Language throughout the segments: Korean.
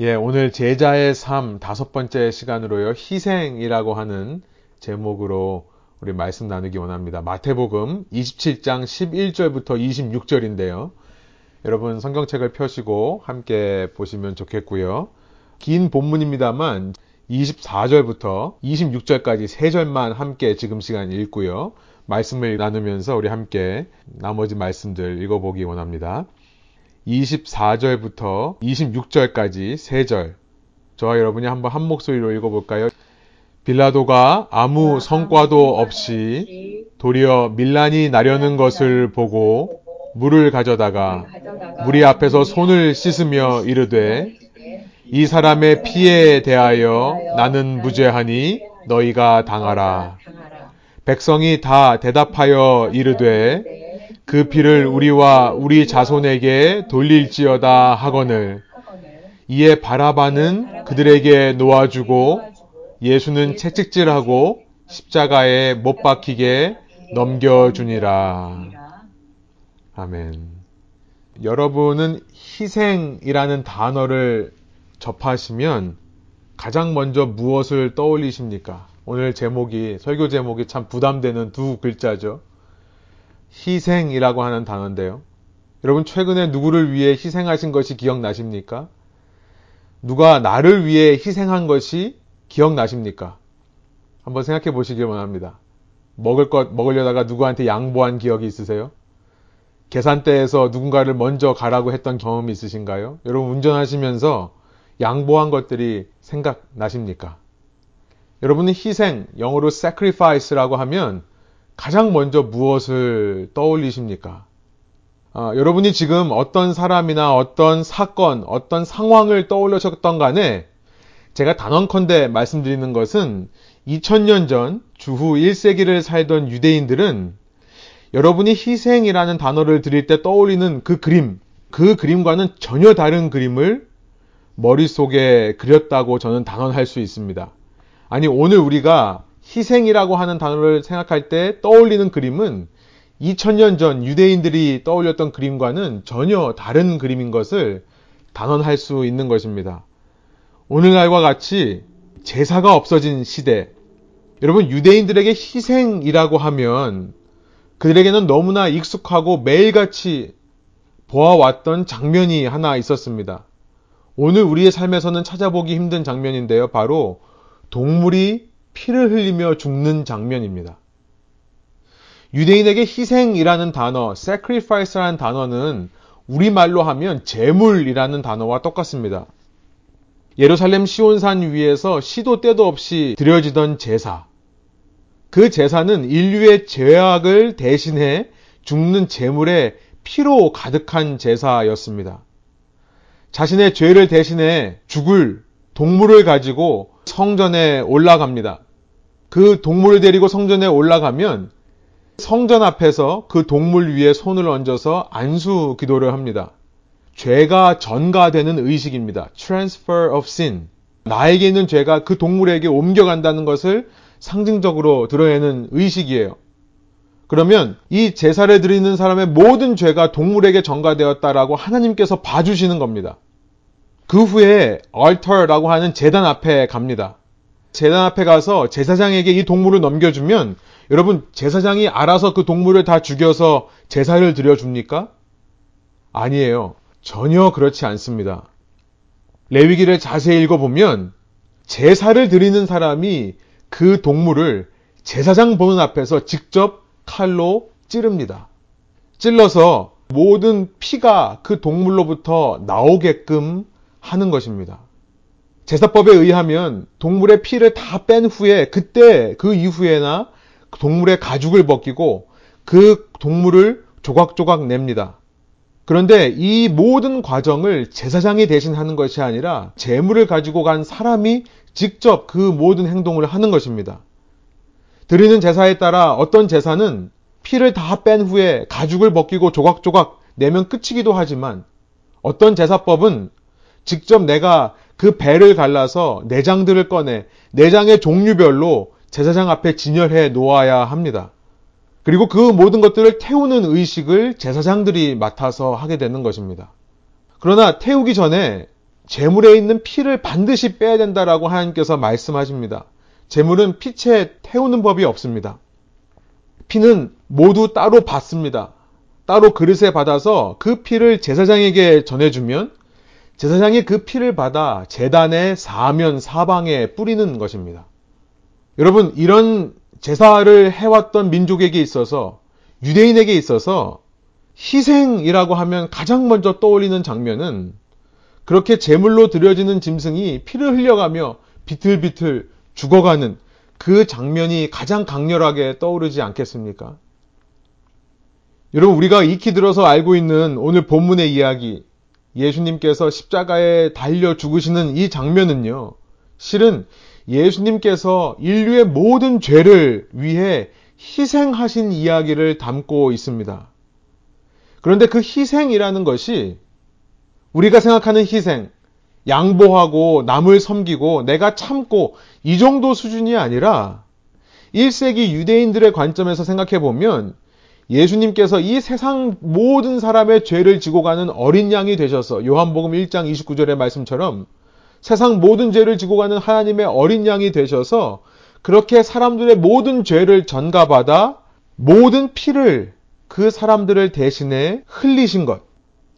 예, 오늘 제자의 삶 다섯 번째 시간으로요. 희생이라고 하는 제목으로 우리 말씀 나누기 원합니다. 마태복음 27장 11절부터 26절인데요. 여러분 성경책을 펴시고 함께 보시면 좋겠고요. 긴 본문입니다만 24절부터 26절까지 세 절만 함께 지금 시간 읽고요. 말씀을 나누면서 우리 함께 나머지 말씀들 읽어보기 원합니다. 24절부터 26절까지 세 절. 저와 여러분이 한번 한 목소리로 읽어볼까요? 빌라도가 아무 성과도 없이 도리어 밀란이 나려는 것을 보고 물을 가져다가 무리 앞에서 손을 씻으며 이르되 이 사람의 피에 대하여 나는 무죄하니 너희가 당하라. 백성이 다 대답하여 이르되 그 피를 우리와 우리 자손에게 돌릴지어다 하거늘 이에 바라바는 그들에게 놓아주고 예수는 채찍질하고 십자가에 못 박히게 넘겨주니라. 아멘. 여러분은 희생이라는 단어를 접하시면 가장 먼저 무엇을 떠올리십니까? 오늘 제목이, 설교 제목이 참 부담되는 두 글자죠. 희생이라고 하는 단어인데요. 여러분, 최근에 누구를 위해 희생하신 것이 기억나십니까? 누가 나를 위해 희생한 것이 기억나십니까? 한번 생각해 보시길 원합니다. 먹을 것 먹으려다가 누구한테 양보한 기억이 있으세요? 계산대에서 누군가를 먼저 가라고 했던 경험이 있으신가요? 여러분 운전하시면서 양보한 것들이 생각나십니까? 여러분은 희생, 영어로 sacrifice라고 하면 가장 먼저 무엇을 떠올리십니까? 아, 여러분이 지금 어떤 사람이나 어떤 사건, 어떤 상황을 떠올리셨던 간에 제가 단언컨대 말씀드리는 것은 2000년 전 주후 1세기를 살던 유대인들은 여러분이 희생이라는 단어를 드릴 때 떠올리는 그 그림, 그 그림과는 전혀 다른 그림을 머릿속에 그렸다고 저는 단언할 수 있습니다. 아니, 오늘 우리가 희생이라고 하는 단어를 생각할 때 떠올리는 그림은 2000년 전 유대인들이 떠올렸던 그림과는 전혀 다른 그림인 것을 단언할 수 있는 것입니다. 오늘날과 같이 제사가 없어진 시대, 여러분 유대인들에게 희생이라고 하면 그들에게는 너무나 익숙하고 매일같이 보아왔던 장면이 하나 있었습니다. 오늘 우리의 삶에서는 찾아보기 힘든 장면인데요. 바로 동물이 피를 흘리며 죽는 장면입니다. 유대인에게 희생이라는 단어, sacrifice라는 단어는 우리말로 하면 제물이라는 단어와 똑같습니다. 예루살렘 시온산 위에서 시도 때도 없이 드려지던 제사. 그 제사는 인류의 죄악을 대신해 죽는 제물의 피로 가득한 제사였습니다. 자신의 죄를 대신해 죽을 동물을 가지고 성전에 올라갑니다. 그 동물을 데리고 성전에 올라가면 성전 앞에서 그 동물 위에 손을 얹어서 안수 기도를 합니다. 죄가 전가되는 의식입니다. transfer of sin. 나에게 있는 죄가 그 동물에게 옮겨간다는 것을 상징적으로 드러내는 의식이에요. 그러면 이 제사를 드리는 사람의 모든 죄가 동물에게 전가되었다라고 하나님께서 봐주시는 겁니다. 그 후에 altar라고 하는 재단 앞에 갑니다. 재단 앞에 가서 제사장에게 이 동물을 넘겨주면 여러분 제사장이 알아서 그 동물을 다 죽여서 제사를 드려줍니까? 아니에요. 전혀 그렇지 않습니다. 레위기를 자세히 읽어보면 제사를 드리는 사람이 그 동물을 제사장 보는 앞에서 직접 칼로 찌릅니다. 찔러서 모든 피가 그 동물로부터 나오게끔 하는 것입니다. 제사법에 의하면 동물의 피를 다 뺀 후에 그때 그 이후에나 동물의 가죽을 벗기고 그 동물을 조각조각 냅니다. 그런데 이 모든 과정을 제사장이 대신 하는 것이 아니라 재물을 가지고 간 사람이 직접 그 모든 행동을 하는 것입니다. 드리는 제사에 따라 어떤 제사는 피를 다 뺀 후에 가죽을 벗기고 조각조각 내면 끝이기도 하지만 어떤 제사법은 직접 내가 그 배를 갈라서 내장들을 꺼내 내장의 종류별로 제사장 앞에 진열해 놓아야 합니다. 그리고 그 모든 것들을 태우는 의식을 제사장들이 맡아서 하게 되는 것입니다. 그러나 태우기 전에 재물에 있는 피를 반드시 빼야 된다라고 하나님께서 말씀하십니다. 재물은 피채 태우는 법이 없습니다. 피는 모두 따로 받습니다. 따로 그릇에 받아서 그 피를 제사장에게 전해주면 제사장이 그 피를 받아 재단의 사면 사방에 뿌리는 것입니다. 여러분 이런 제사를 해왔던 민족에게 있어서 유대인에게 있어서 희생이라고 하면 가장 먼저 떠올리는 장면은 그렇게 제물로 드려지는 짐승이 피를 흘려가며 비틀비틀 죽어가는 그 장면이 가장 강렬하게 떠오르지 않겠습니까? 여러분, 우리가 익히 들어서 알고 있는 오늘 본문의 이야기, 예수님께서 십자가에 달려 죽으시는 이 장면은요, 실은 예수님께서 인류의 모든 죄를 위해 희생하신 이야기를 담고 있습니다. 그런데 그 희생이라는 것이 우리가 생각하는 희생, 양보하고 남을 섬기고 내가 참고 이 정도 수준이 아니라 1세기 유대인들의 관점에서 생각해 보면 예수님께서 이 세상 모든 사람의 죄를 지고 가는 어린 양이 되셔서 요한복음 1장 29절의 말씀처럼 세상 모든 죄를 지고 가는 하나님의 어린 양이 되셔서 그렇게 사람들의 모든 죄를 전가받아 모든 피를 그 사람들을 대신해 흘리신 것.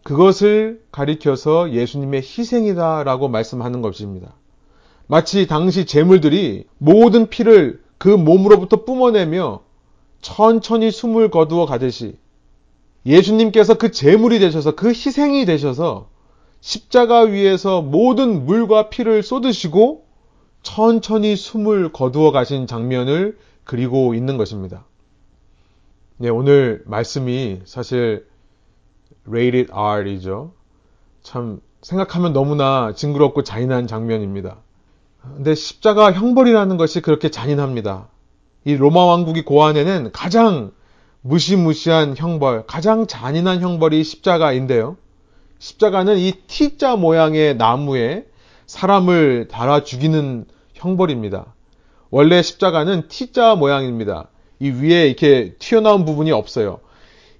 그것을 가리켜서 예수님의 희생이다라고 말씀하는 것입니다. 마치 당시 제물들이 모든 피를 그 몸으로부터 뿜어내며 천천히 숨을 거두어 가듯이 예수님께서 그 제물이 되셔서 그 희생이 되셔서 십자가 위에서 모든 물과 피를 쏟으시고 천천히 숨을 거두어 가신 장면을 그리고 있는 것입니다. 네, 오늘 말씀이 사실 rated R이죠. 참 생각하면 너무나 징그럽고 잔인한 장면입니다. 근데 십자가 형벌이라는 것이 그렇게 잔인합니다. 이 로마 왕국이 고안에는 가장 무시무시한 형벌, 가장 잔인한 형벌이 십자가인데요. 십자가는 이 T자 모양의 나무에 사람을 달아 죽이는 형벌입니다. 원래 십자가는 T자 모양입니다. 이 위에 이렇게 튀어나온 부분이 없어요.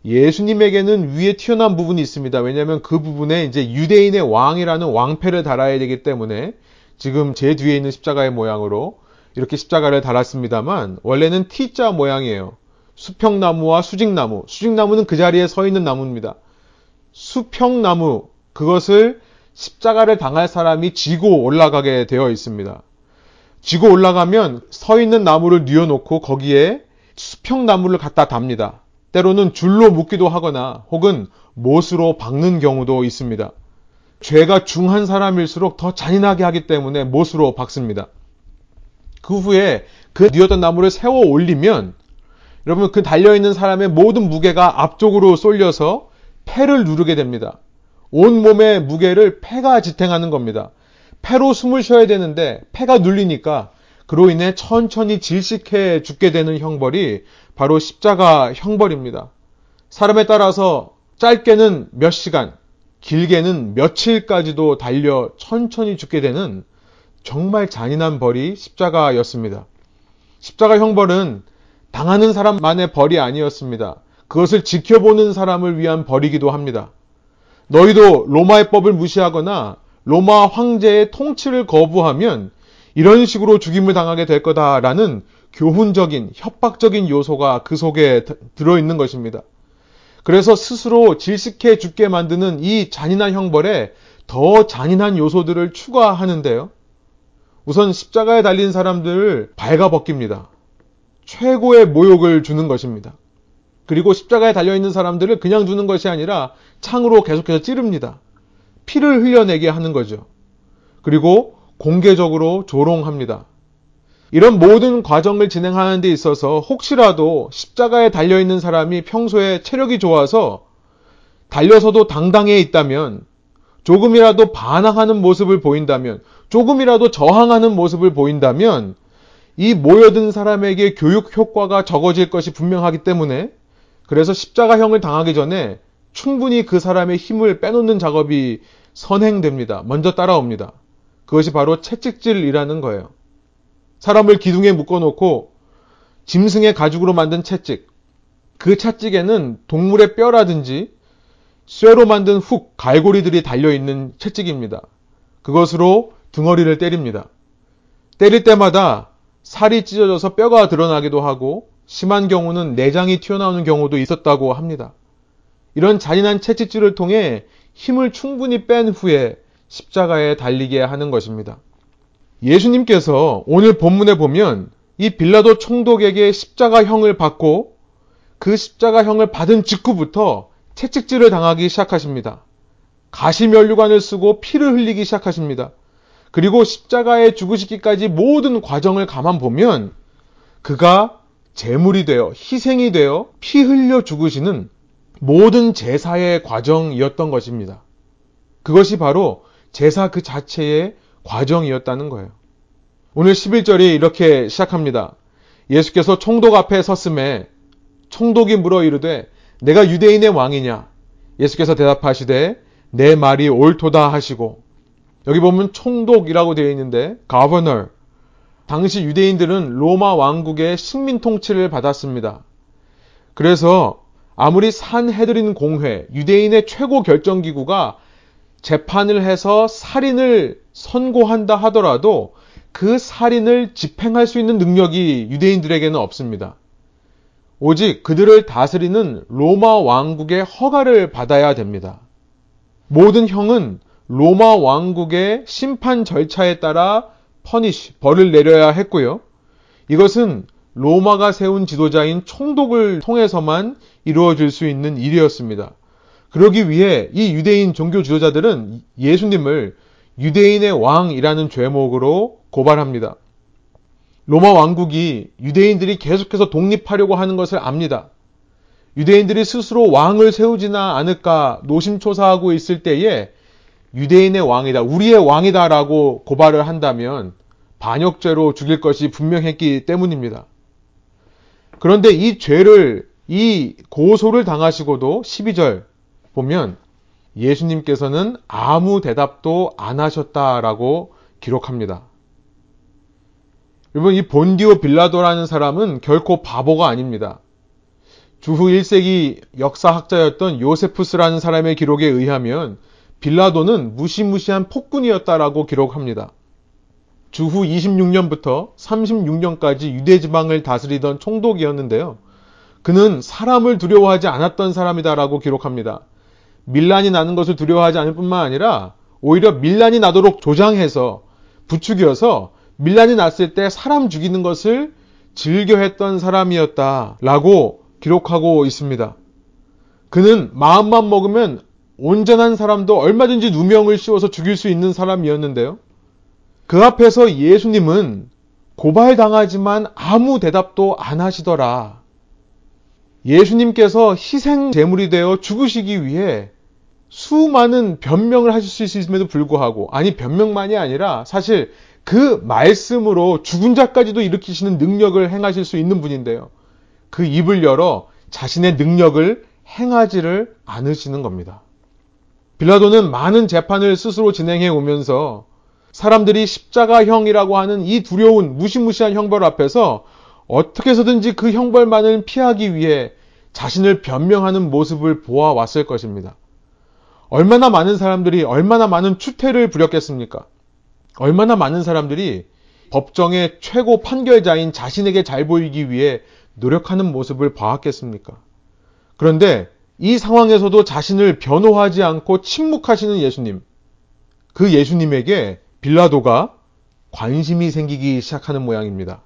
예수님에게는 위에 튀어나온 부분이 있습니다. 왜냐하면 그 부분에 이제 유대인의 왕이라는 왕패를 달아야 되기 때문에 지금 제 뒤에 있는 십자가의 모양으로 이렇게 십자가를 달았습니다만 원래는 T자 모양이에요. 수평나무와 수직나무. 수직나무는 그 자리에 서 있는 나무입니다. 수평나무 그것을 십자가를 당할 사람이 지고 올라가게 되어 있습니다. 지고 올라가면 서 있는 나무를 뉘어놓고 거기에 수평나무를 갖다 답니다. 때로는 줄로 묶기도 하거나 혹은 못으로 박는 경우도 있습니다. 죄가 중한 사람일수록 더 잔인하게 하기 때문에 못으로 박습니다. 그 후에 그 뉘었던 나무를 세워 올리면 여러분 그 달려있는 사람의 모든 무게가 앞쪽으로 쏠려서 폐를 누르게 됩니다. 온 몸의 무게를 폐가 지탱하는 겁니다. 폐로 숨을 쉬어야 되는데 폐가 눌리니까 그로 인해 천천히 질식해 죽게 되는 형벌이 바로 십자가 형벌입니다. 사람에 따라서 짧게는 몇 시간, 길게는 며칠까지도 달려 천천히 죽게 되는 정말 잔인한 벌이 십자가였습니다. 십자가 형벌은 당하는 사람만의 벌이 아니었습니다. 그것을 지켜보는 사람을 위한 벌이기도 합니다. 너희도 로마의 법을 무시하거나 로마 황제의 통치를 거부하면 이런 식으로 죽임을 당하게 될 거다라는 교훈적인, 협박적인 요소가 그 속에 들어있는 것입니다. 그래서 스스로 질식해 죽게 만드는 이 잔인한 형벌에 더 잔인한 요소들을 추가하는데요. 우선 십자가에 달린 사람들을 발가벗깁니다. 최고의 모욕을 주는 것입니다. 그리고 십자가에 달려있는 사람들을 그냥 두는 것이 아니라 창으로 계속해서 찌릅니다. 피를 흘려내게 하는 거죠. 그리고 공개적으로 조롱합니다. 이런 모든 과정을 진행하는 데 있어서 혹시라도 십자가에 달려있는 사람이 평소에 체력이 좋아서 달려서도 당당해 있다면 조금이라도 반항하는 모습을 보인다면 조금이라도 저항하는 모습을 보인다면 이 모여든 사람에게 교육 효과가 적어질 것이 분명하기 때문에 그래서 십자가형을 당하기 전에 충분히 그 사람의 힘을 빼놓는 작업이 선행됩니다. 먼저 따라옵니다. 그것이 바로 채찍질이라는 거예요. 사람을 기둥에 묶어놓고 짐승의 가죽으로 만든 채찍. 그 채찍에는 동물의 뼈라든지 쇠로 만든 훅, 갈고리들이 달려있는 채찍입니다. 그것으로 등어리를 때립니다. 때릴 때마다 살이 찢어져서 뼈가 드러나기도 하고 심한 경우는 내장이 튀어나오는 경우도 있었다고 합니다. 이런 잔인한 채찍질을 통해 힘을 충분히 뺀 후에 십자가에 달리게 하는 것입니다. 예수님께서 오늘 본문에 보면 이 빌라도 총독에게 십자가형을 받고 그 십자가형을 받은 직후부터 채찍질을 당하기 시작하십니다. 가시면류관을 쓰고 피를 흘리기 시작하십니다. 그리고 십자가에 죽으시기까지 모든 과정을 가만 보면 그가 제물이 되어 희생이 되어 피 흘려 죽으시는 모든 제사의 과정이었던 것입니다. 그것이 바로 제사 그 자체의 과정이었다는 거예요. 오늘 11절이 이렇게 시작합니다. 예수께서 총독 앞에 섰음에 총독이 물어 이르되 내가 유대인의 왕이냐? 예수께서 대답하시되 내 말이 옳도다 하시고 여기 보면 총독이라고 되어 있는데 governor 당시 유대인들은 로마 왕국의 식민 통치를 받았습니다. 그래서 아무리 산헤드린 공회, 유대인의 최고 결정 기구가 재판을 해서 살인을 선고한다 하더라도 그 살인을 집행할 수 있는 능력이 유대인들에게는 없습니다. 오직 그들을 다스리는 로마 왕국의 허가를 받아야 됩니다. 모든 형은 로마 왕국의 심판 절차에 따라 퍼니시, 벌을 내려야 했고요. 이것은 로마가 세운 지도자인 총독을 통해서만 이루어질 수 있는 일이었습니다. 그러기 위해 이 유대인 종교 지도자들은 예수님을 유대인의 왕이라는 죄목으로 고발합니다. 로마 왕국이 유대인들이 계속해서 독립하려고 하는 것을 압니다. 유대인들이 스스로 왕을 세우지나 않을까 노심초사하고 있을 때에 유대인의 왕이다, 우리의 왕이다라고 고발을 한다면 반역죄로 죽일 것이 분명했기 때문입니다. 그런데 이 죄를, 이 고소를 당하시고도 12절 보면 예수님께서는 아무 대답도 안 하셨다라고 기록합니다. 여러분, 이 본디오 빌라도라는 사람은 결코 바보가 아닙니다. 주후 1세기 역사학자였던 요세푸스라는 사람의 기록에 의하면 빌라도는 무시무시한 폭군이었다라고 기록합니다. 주후 26년부터 36년까지 유대 지방을 다스리던 총독이었는데요. 그는 사람을 두려워하지 않았던 사람이다라고 기록합니다. 밀란이 나는 것을 두려워하지 않을 뿐만 아니라 오히려 밀란이 나도록 조장해서 부추겨서 밀란이 났을 때 사람 죽이는 것을 즐겨했던 사람이었다라고 기록하고 있습니다. 그는 마음만 먹으면 온전한 사람도 얼마든지 누명을 씌워서 죽일 수 있는 사람이었는데요. 그 앞에서 예수님은 고발당하지만 아무 대답도 안 하시더라. 예수님께서 희생 제물이 되어 죽으시기 위해 수많은 변명을 하실 수 있음에도 불구하고, 아니, 변명만이 아니라 사실 그 말씀으로 죽은 자까지도 일으키시는 능력을 행하실 수 있는 분인데요. 그 입을 열어 자신의 능력을 행하지를 않으시는 겁니다. 빌라도는 많은 재판을 스스로 진행해 오면서 사람들이 십자가형이라고 하는 이 두려운 무시무시한 형벌 앞에서 어떻게 해서든지 그 형벌만을 피하기 위해 자신을 변명하는 모습을 보아왔을 것입니다. 얼마나 많은 사람들이 얼마나 많은 추태를 부렸겠습니까? 얼마나 많은 사람들이 법정의 최고 판결자인 자신에게 잘 보이기 위해 노력하는 모습을 봐왔겠습니까? 그런데 이 상황에서도 자신을 변호하지 않고 침묵하시는 예수님. 그 예수님에게 빌라도가 관심이 생기기 시작하는 모양입니다.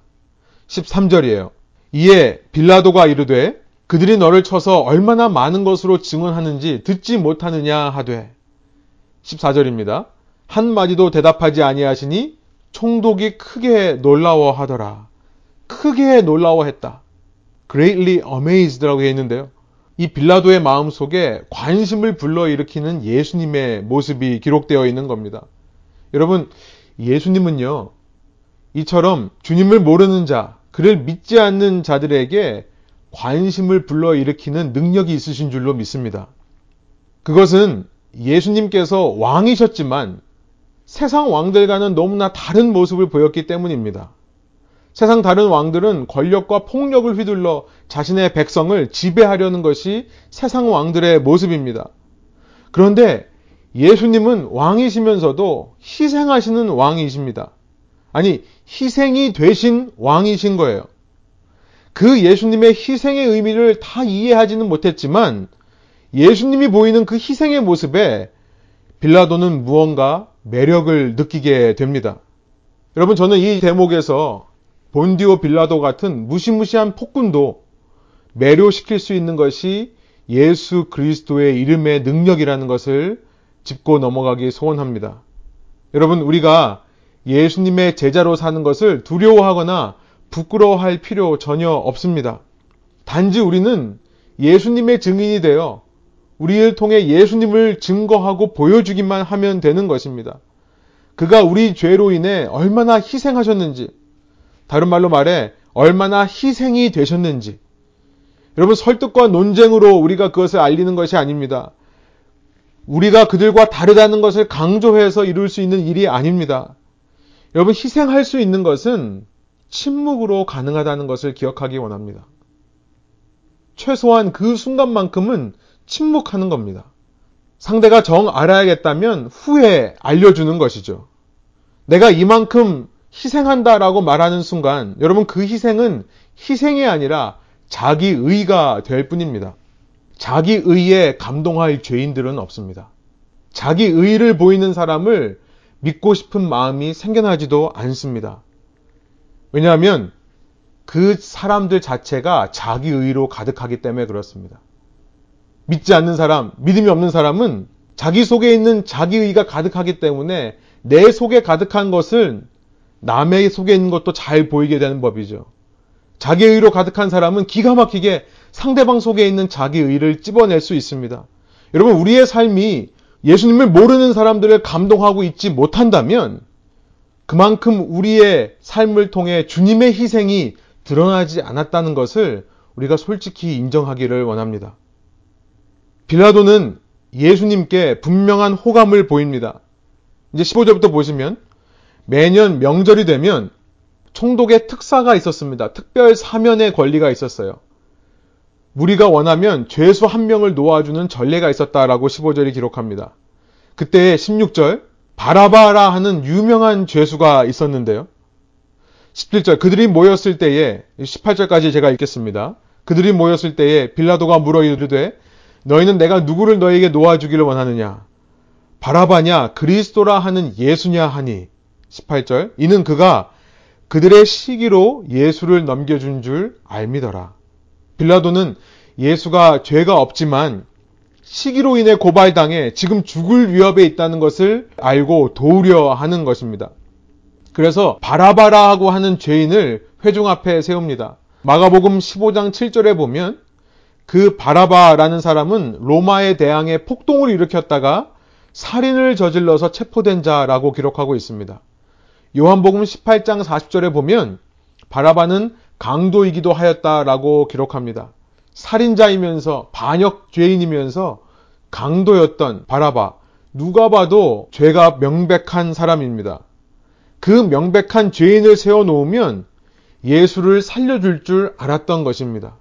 13절이에요. 이에 빌라도가 이르되 그들이 너를 쳐서 얼마나 많은 것으로 증언하는지 듣지 못하느냐 하되 14절입니다. 한 마디도 대답하지 아니하시니 총독이 크게 놀라워하더라. 크게 놀라워했다. greatly amazed라고 했는데요. 이 빌라도의 마음 속에 관심을 불러일으키는 예수님의 모습이 기록되어 있는 겁니다. 여러분, 예수님은요, 이처럼 주님을 모르는 자, 그를 믿지 않는 자들에게 관심을 불러일으키는 능력이 있으신 줄로 믿습니다. 그것은 예수님께서 왕이셨지만 세상 왕들과는 너무나 다른 모습을 보였기 때문입니다. 세상 다른 왕들은 권력과 폭력을 휘둘러 자신의 백성을 지배하려는 것이 세상 왕들의 모습입니다. 그런데 예수님은 왕이시면서도 희생하시는 왕이십니다. 아니, 희생이 되신 왕이신 거예요. 그 예수님의 희생의 의미를 다 이해하지는 못했지만 예수님이 보이는 그 희생의 모습에 빌라도는 무언가 매력을 느끼게 됩니다. 여러분, 저는 이 대목에서 본디오 빌라도 같은 무시무시한 폭군도 매료시킬 수 있는 것이 예수 그리스도의 이름의 능력이라는 것을 짚고 넘어가기 소원합니다. 여러분, 우리가 예수님의 제자로 사는 것을 두려워하거나 부끄러워할 필요 전혀 없습니다. 단지 우리는 예수님의 증인이 되어 우리를 통해 예수님을 증거하고 보여주기만 하면 되는 것입니다. 그가 우리 죄로 인해 얼마나 희생하셨는지, 다른 말로 말해 얼마나 희생이 되셨는지, 여러분 설득과 논쟁으로 우리가 그것을 알리는 것이 아닙니다. 우리가 그들과 다르다는 것을 강조해서 이룰 수 있는 일이 아닙니다. 여러분 희생할 수 있는 것은 침묵으로 가능하다는 것을 기억하기 원합니다. 최소한 그 순간만큼은 침묵하는 겁니다. 상대가 정 알아야겠다면 후에 알려주는 것이죠. 내가 이만큼 희생한다라고 말하는 순간 여러분 그 희생은 희생이 아니라 자기 의가 될 뿐입니다. 자기 의에 감동할 죄인들은 없습니다. 자기 의를 보이는 사람을 믿고 싶은 마음이 생겨나지도 않습니다. 왜냐하면 그 사람들 자체가 자기 의로 가득하기 때문에 그렇습니다. 믿지 않는 사람, 믿음이 없는 사람은 자기 속에 있는 자기 의가 가득하기 때문에 내 속에 가득한 것을 남의 속에 있는 것도 잘 보이게 되는 법이죠. 자기 의로 가득한 사람은 기가 막히게 상대방 속에 있는 자기 의를 찝어낼 수 있습니다. 여러분, 우리의 삶이 예수님을 모르는 사람들을 감동하고 있지 못한다면 그만큼 우리의 삶을 통해 주님의 희생이 드러나지 않았다는 것을 우리가 솔직히 인정하기를 원합니다. 빌라도는 예수님께 분명한 호감을 보입니다. 이제 15절부터 보시면 매년 명절이 되면 총독의 특사가 있었습니다. 특별 사면의 권리가 있었어요. 무리가 원하면 죄수 한 명을 놓아주는 전례가 있었다라고 15절이 기록합니다. 그때 16절 바라바라 하는 유명한 죄수가 있었는데요. 17절 그들이 모였을 때에 18절까지 제가 읽겠습니다. 그들이 모였을 때에 빌라도가 물어 이르되 너희는 내가 누구를 너에게 놓아주기를 원하느냐? 바라바냐 그리스도라 하는 예수냐 하니 18절 이는 그가 그들의 시기로 예수를 넘겨준 줄 알미더라. 빌라도는 예수가 죄가 없지만 시기로 인해 고발당해 지금 죽을 위협에 있다는 것을 알고 도우려 하는 것입니다. 그래서 바라바라 하고 하는 죄인을 회중 앞에 세웁니다. 마가복음 15장 7절에 보면 그 바라바라는 사람은 로마의 대항에 폭동을 일으켰다가 살인을 저질러서 체포된 자라고 기록하고 있습니다. 요한복음 18장 40절에 보면 바라바는 강도이기도 하였다라고 기록합니다. 살인자이면서 반역 죄인이면서 강도였던 바라바. 누가 봐도 죄가 명백한 사람입니다. 그 명백한 죄인을 세워놓으면 예수를 살려줄 줄 알았던 것입니다.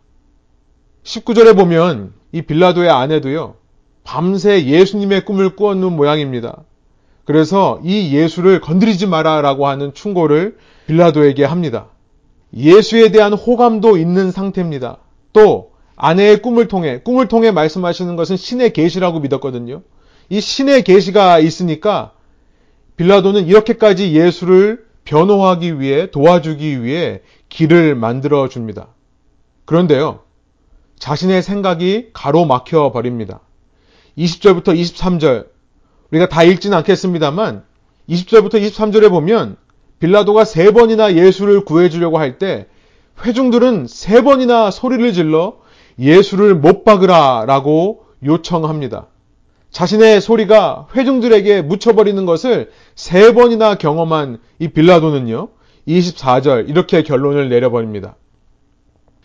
19절에 보면 이 빌라도의 아내도요, 밤새 예수님의 꿈을 꾸었는 모양입니다. 그래서 이 예수를 건드리지 마라라고 하는 충고를 빌라도에게 합니다. 예수에 대한 호감도 있는 상태입니다. 또 아내의 꿈을 통해 꿈을 통해 말씀하시는 것은 신의 계시라고 믿었거든요. 이 신의 계시가 있으니까 빌라도는 이렇게까지 예수를 변호하기 위해 도와주기 위해 길을 만들어 줍니다. 그런데요. 자신의 생각이 가로막혀 버립니다. 20절부터 23절 우리가 다 읽지는 않겠습니다만 20절부터 23절에 보면 빌라도가 세 번이나 예수를 구해주려고 할 때 회중들은 세 번이나 소리를 질러 예수를 못 박으라 라고 요청합니다. 자신의 소리가 회중들에게 묻혀버리는 것을 세 번이나 경험한 이 빌라도는요, 24절 이렇게 결론을 내려버립니다.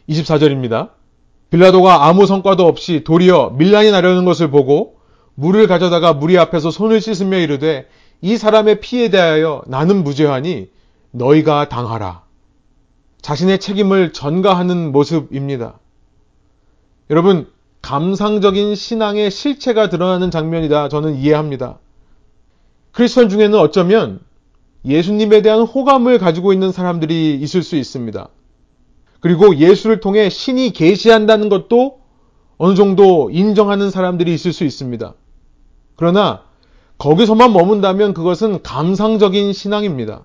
24절입니다. 빌라도가 아무 성과도 없이 도리어 밀란이 나려는 것을 보고 물을 가져다가 무리 앞에서 손을 씻으며 이르되 이 사람의 피에 대하여 나는 무죄하니 너희가 당하라. 자신의 책임을 전가하는 모습입니다. 여러분, 감상적인 신앙의 실체가 드러나는 장면이다. 저는 이해합니다. 크리스천 중에는 어쩌면 예수님에 대한 호감을 가지고 있는 사람들이 있을 수 있습니다. 그리고 예수를 통해 신이 계시한다는 것도 어느 정도 인정하는 사람들이 있을 수 있습니다. 그러나 거기서만 머문다면 그것은 감상적인 신앙입니다.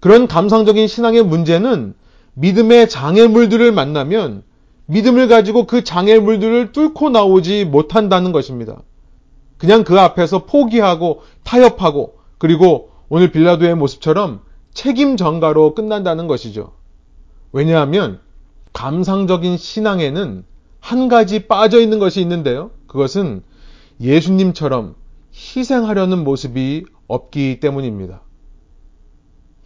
그런 감상적인 신앙의 문제는 믿음의 장애물들을 만나면 믿음을 가지고 그 장애물들을 뚫고 나오지 못한다는 것입니다. 그냥 그 앞에서 포기하고 타협하고 그리고 오늘 빌라도의 모습처럼 책임 전가로 끝난다는 것이죠. 왜냐하면 감상적인 신앙에는 한 가지 빠져 있는 것이 있는데요. 그것은 예수님처럼 희생하려는 모습이 없기 때문입니다.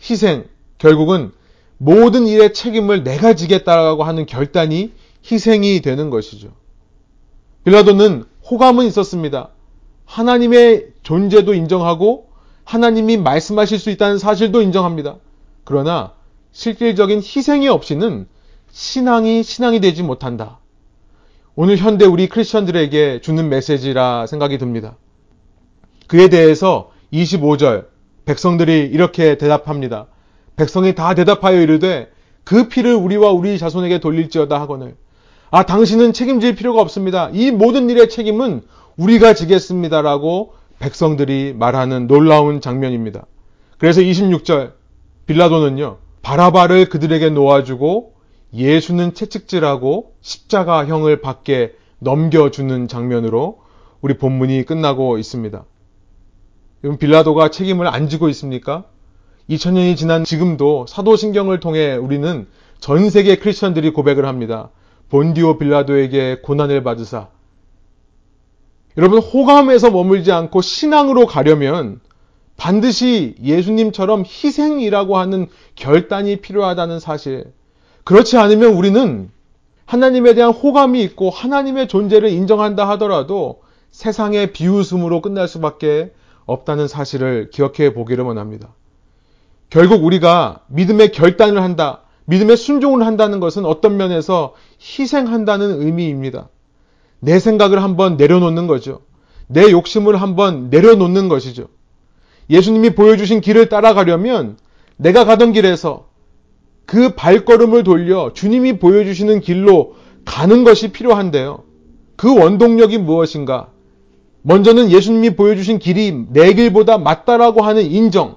희생, 결국은 모든 일의 책임을 내가 지겠다라고 하는 결단이 희생이 되는 것이죠. 빌라도는 호감은 있었습니다. 하나님의 존재도 인정하고 하나님이 말씀하실 수 있다는 사실도 인정합니다. 그러나 실질적인 희생이 없이는 신앙이 신앙이 되지 못한다. 오늘 현대 우리 크리스천들에게 주는 메시지라 생각이 듭니다. 그에 대해서 25절 백성들이 이렇게 대답합니다. 백성이 다 대답하여 이르되 그 피를 우리와 우리 자손에게 돌릴지어다 하거늘 아 당신은 책임질 필요가 없습니다. 이 모든 일의 책임은 우리가 지겠습니다라고 백성들이 말하는 놀라운 장면입니다. 그래서 26절 빌라도는요 바라바를 그들에게 놓아주고 예수는 채찍질하고 십자가형을 받게 넘겨주는 장면으로 우리 본문이 끝나고 있습니다. 그럼 빌라도가 책임을 안 지고 있습니까? 2000년이 지난 지금도 사도신경을 통해 우리는 전 세계 크리스천들이 고백을 합니다. 본디오 빌라도에게 고난을 받으사. 여러분, 호감에서 머물지 않고 신앙으로 가려면 반드시 예수님처럼 희생이라고 하는 결단이 필요하다는 사실. 그렇지 않으면 우리는 하나님에 대한 호감이 있고 하나님의 존재를 인정한다 하더라도 세상의 비웃음으로 끝날 수밖에 없다는 사실을 기억해 보기를 원합니다. 결국 우리가 믿음의 결단을 한다, 믿음의 순종을 한다는 것은 어떤 면에서 희생한다는 의미입니다. 내 생각을 한번 내려놓는 거죠. 내 욕심을 한번 내려놓는 것이죠. 예수님이 보여주신 길을 따라가려면 내가 가던 길에서 그 발걸음을 돌려 주님이 보여주시는 길로 가는 것이 필요한데요. 그 원동력이 무엇인가? 먼저는 예수님이 보여주신 길이 내 길보다 맞다라고 하는 인정.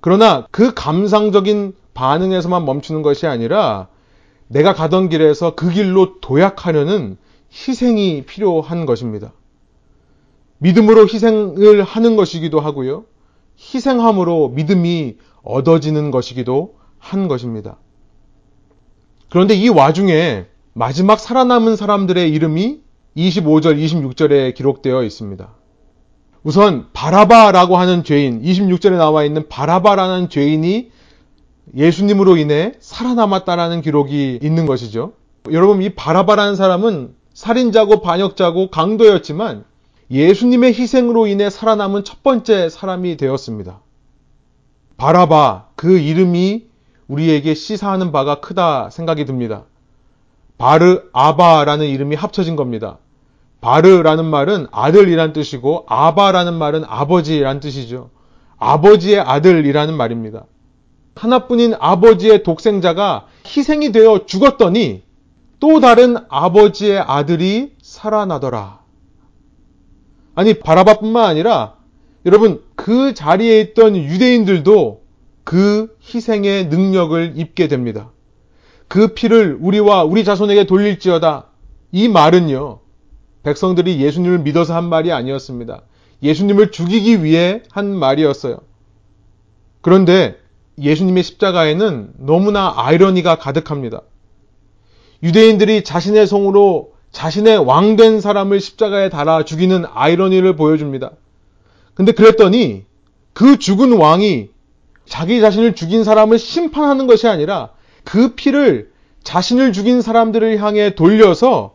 그러나 그 감상적인 반응에서만 멈추는 것이 아니라 내가 가던 길에서 그 길로 도약하려는 희생이 필요한 것입니다. 믿음으로 희생을 하는 것이기도 하고요. 희생함으로 믿음이 얻어지는 것이기도 한 것입니다. 그런데 이 와중에 마지막 살아남은 사람들의 이름이 25절, 26절에 기록되어 있습니다. 우선 바라바라고 하는 죄인, 26절에 나와 있는 바라바라는 죄인이 예수님으로 인해 살아남았다라는 기록이 있는 것이죠. 여러분, 이 바라바라는 사람은 살인자고 반역자고 강도였지만 예수님의 희생으로 인해 살아남은 첫 번째 사람이 되었습니다. 바라바, 그 이름이 우리에게 시사하는 바가 크다 생각이 듭니다. 바르 아바라는 이름이 합쳐진 겁니다. 바르라는 말은 아들이란 뜻이고 아바라는 말은 아버지란 뜻이죠. 아버지의 아들이라는 말입니다. 하나뿐인 아버지의 독생자가 희생이 되어 죽었더니 또 다른 아버지의 아들이 살아나더라. 아니, 바라바뿐만 아니라 여러분 그 자리에 있던 유대인들도 그 희생의 능력을 입게 됩니다. 그 피를 우리와 우리 자손에게 돌릴지어다. 이 말은요, 백성들이 예수님을 믿어서 한 말이 아니었습니다. 예수님을 죽이기 위해 한 말이었어요. 그런데 예수님의 십자가에는 너무나 아이러니가 가득합니다. 유대인들이 자신의 성으로 자신의 왕된 사람을 십자가에 달아 죽이는 아이러니를 보여줍니다. 근데 그랬더니 그 죽은 왕이 자기 자신을 죽인 사람을 심판하는 것이 아니라 그 피를 자신을 죽인 사람들을 향해 돌려서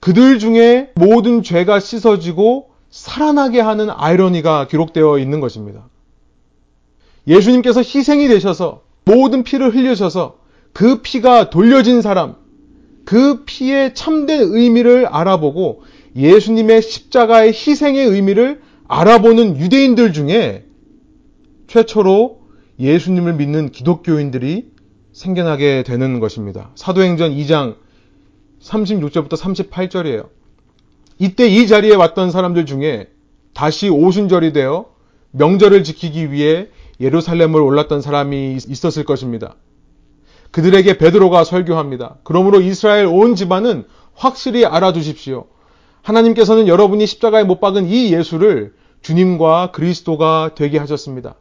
그들 중에 모든 죄가 씻어지고 살아나게 하는 아이러니가 기록되어 있는 것입니다. 예수님께서 희생이 되셔서 모든 피를 흘리셔서 그 피가 돌려진 사람, 그 피의 참된 의미를 알아보고 예수님의 십자가의 희생의 의미를 알아보는 유대인들 중에 최초로 예수님을 믿는 기독교인들이 생겨나게 되는 것입니다. 사도행전 2장 36절부터 38절이에요. 이때 이 자리에 왔던 사람들 중에 다시 오순절이 되어 명절을 지키기 위해 예루살렘을 올랐던 사람이 있었을 것입니다. 그들에게 베드로가 설교합니다. 그러므로 이스라엘 온 집안은 확실히 알아두십시오. 하나님께서는 여러분이 십자가에 못 박은 이 예수를 주님과 그리스도가 되게 하셨습니다.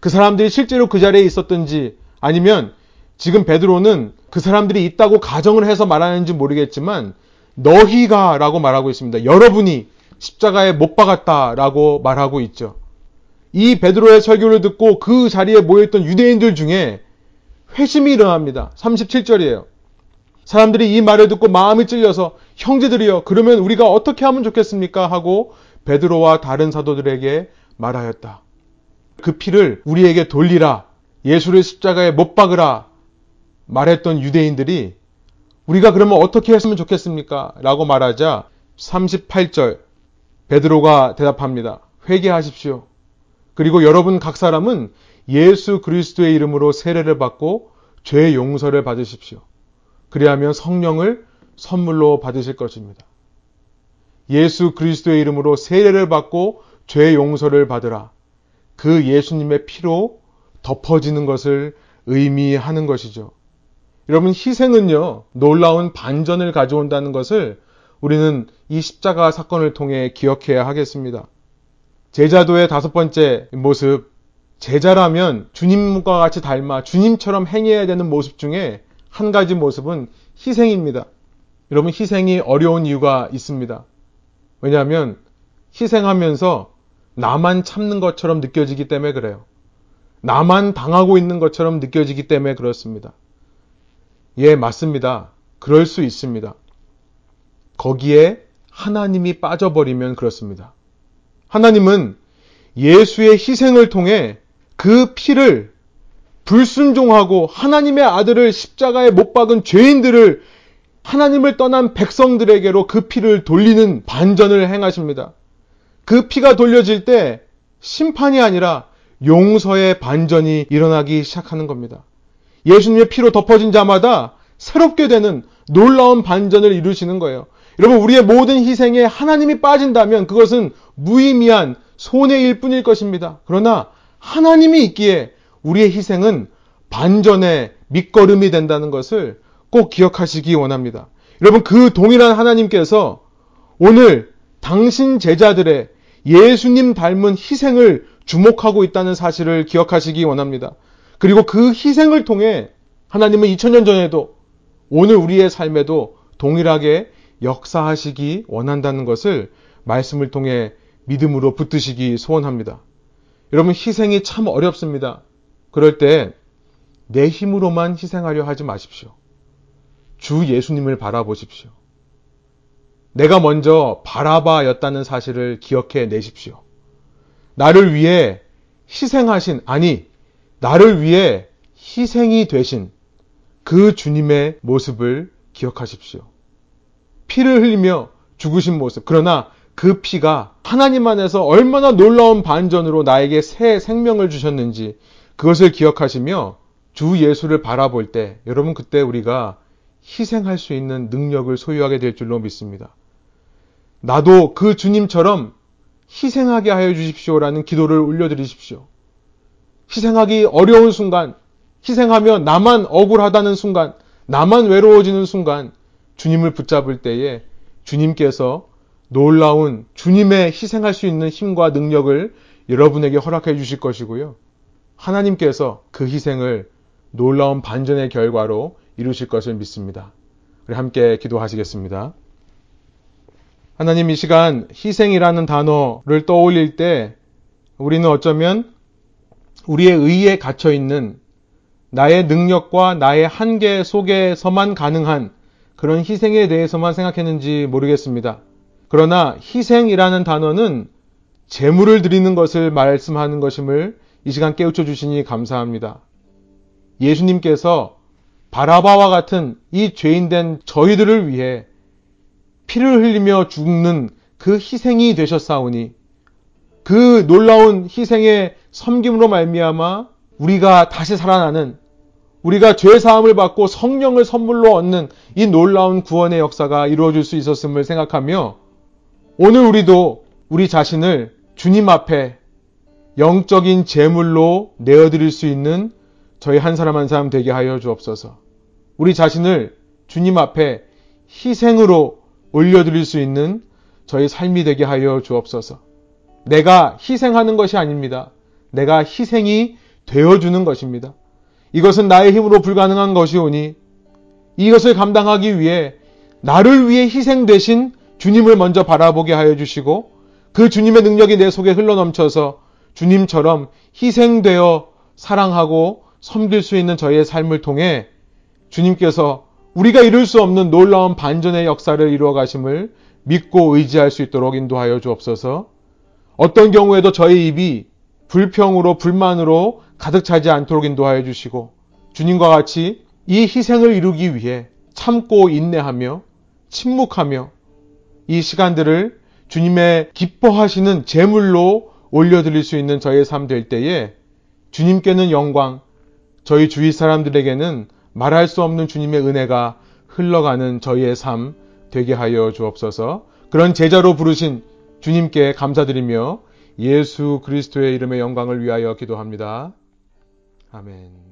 그 사람들이 실제로 그 자리에 있었든지 아니면 지금 베드로는 그 사람들이 있다고 가정을 해서 말하는지 모르겠지만 너희가 라고 말하고 있습니다. 여러분이 십자가에 못 박았다 라고 말하고 있죠. 이 베드로의 설교를 듣고 그 자리에 모여있던 유대인들 중에 회심이 일어납니다. 37절이에요. 사람들이 이 말을 듣고 마음이 찔려서 형제들이여 그러면 우리가 어떻게 하면 좋겠습니까? 하고 베드로와 다른 사도들에게 말하였다. 그 피를 우리에게 돌리라. 예수를 십자가에 못 박으라. 말했던 유대인들이 우리가 그러면 어떻게 했으면 좋겠습니까? 라고 말하자 38절 베드로가 대답합니다. 회개하십시오. 그리고 여러분 각 사람은 예수 그리스도의 이름으로 세례를 받고 죄 용서를 받으십시오. 그리하면 성령을 선물로 받으실 것입니다. 예수 그리스도의 이름으로 세례를 받고 죄 용서를 받으라. 그 예수님의 피로 덮어지는 것을 의미하는 것이죠. 여러분, 희생은요, 놀라운 반전을 가져온다는 것을 우리는 이 십자가 사건을 통해 기억해야 하겠습니다. 제자도의 다섯 번째 모습, 제자라면 주님과 같이 닮아 주님처럼 행해야 되는 모습 중에 한 가지 모습은 희생입니다. 여러분, 희생이 어려운 이유가 있습니다. 왜냐하면 희생하면서 나만 참는 것처럼 느껴지기 때문에 그래요. 나만 당하고 있는 것처럼 느껴지기 때문에 그렇습니다. 예, 맞습니다. 그럴 수 있습니다. 거기에 하나님이 빠져버리면 그렇습니다. 하나님은 예수의 희생을 통해 그 피를 불순종하고 하나님의 아들을 십자가에 못 박은 죄인들을 하나님을 떠난 백성들에게로 그 피를 돌리는 반전을 행하십니다. 그 피가 돌려질 때 심판이 아니라 용서의 반전이 일어나기 시작하는 겁니다. 예수님의 피로 덮어진 자마다 새롭게 되는 놀라운 반전을 이루시는 거예요. 여러분, 우리의 모든 희생에 하나님이 빠진다면 그것은 무의미한 손해일 뿐일 것입니다. 그러나 하나님이 있기에 우리의 희생은 반전의 밑거름이 된다는 것을 꼭 기억하시기 원합니다. 여러분, 그 동일한 하나님께서 오늘 당신 제자들의 예수님 닮은 희생을 주목하고 있다는 사실을 기억하시기 원합니다. 그리고 그 희생을 통해 하나님은 2000년 전에도 오늘 우리의 삶에도 동일하게 역사하시기 원한다는 것을 말씀을 통해 믿음으로 붙드시기 소원합니다. 여러분, 희생이 참 어렵습니다. 그럴 때 내 힘으로만 희생하려 하지 마십시오. 주 예수님을 바라보십시오. 내가 먼저 바라바였다는 사실을 기억해 내십시오. 나를 위해 희생하신, 아니, 나를 위해 희생이 되신 그 주님의 모습을 기억하십시오. 피를 흘리며 죽으신 모습. 그러나 그 피가 하나님 안에서 얼마나 놀라운 반전으로 나에게 새 생명을 주셨는지 그것을 기억하시며 주 예수를 바라볼 때 여러분 그때 우리가 희생할 수 있는 능력을 소유하게 될 줄로 믿습니다. 나도 그 주님처럼 희생하게 하여 주십시오라는 기도를 올려드리십시오. 희생하기 어려운 순간, 희생하며 나만 억울하다는 순간, 나만 외로워지는 순간, 주님을 붙잡을 때에 주님께서 놀라운 주님의 희생할 수 있는 힘과 능력을 여러분에게 허락해 주실 것이고요. 하나님께서 그 희생을 놀라운 반전의 결과로 이루실 것을 믿습니다. 우리 함께 기도하시겠습니다. 하나님 이 시간 희생이라는 단어를 떠올릴 때 우리는 어쩌면 우리의 의에 갇혀 있는 나의 능력과 나의 한계 속에서만 가능한 그런 희생에 대해서만 생각했는지 모르겠습니다. 그러나 희생이라는 단어는 재물을 드리는 것을 말씀하는 것임을 이 시간 깨우쳐 주시니 감사합니다. 예수님께서 바라바와 같은 이 죄인된 저희들을 위해 피를 흘리며 죽는 그 희생이 되셨사오니 그 놀라운 희생의 섬김으로 말미암아 우리가 다시 살아나는 우리가 죄 사함을 받고 성령을 선물로 얻는 이 놀라운 구원의 역사가 이루어질 수 있었음을 생각하며 오늘 우리도 우리 자신을 주님 앞에 영적인 제물로 내어드릴 수 있는 저희 한 사람 한 사람 되게 하여 주옵소서. 우리 자신을 주님 앞에 희생으로 올려드릴 수 있는 저희 삶이 되게 하여 주옵소서. 내가 희생하는 것이 아닙니다. 내가 희생이 되어주는 것입니다. 이것은 나의 힘으로 불가능한 것이오니 이것을 감당하기 위해 나를 위해 희생되신 주님을 먼저 바라보게 하여 주시고 그 주님의 능력이 내 속에 흘러넘쳐서 주님처럼 희생되어 사랑하고 섬길 수 있는 저희의 삶을 통해 주님께서 우리가 이룰 수 없는 놀라운 반전의 역사를 이루어 가심을 믿고 의지할 수 있도록 인도하여 주옵소서. 어떤 경우에도 저희 입이 불평으로 불만으로 가득 차지 않도록 인도하여 주시고 주님과 같이 이 희생을 이루기 위해 참고 인내하며 침묵하며 이 시간들을 주님의 기뻐하시는 제물로 올려드릴 수 있는 저의 삶 될 때에 주님께는 영광, 저희 주위 사람들에게는 말할 수 없는 주님의 은혜가 흘러가는 저희의 삶 되게 하여 주옵소서. 그런 제자로 부르신 주님께 감사드리며 예수 그리스도의 이름의 영광을 위하여 기도합니다. 아멘.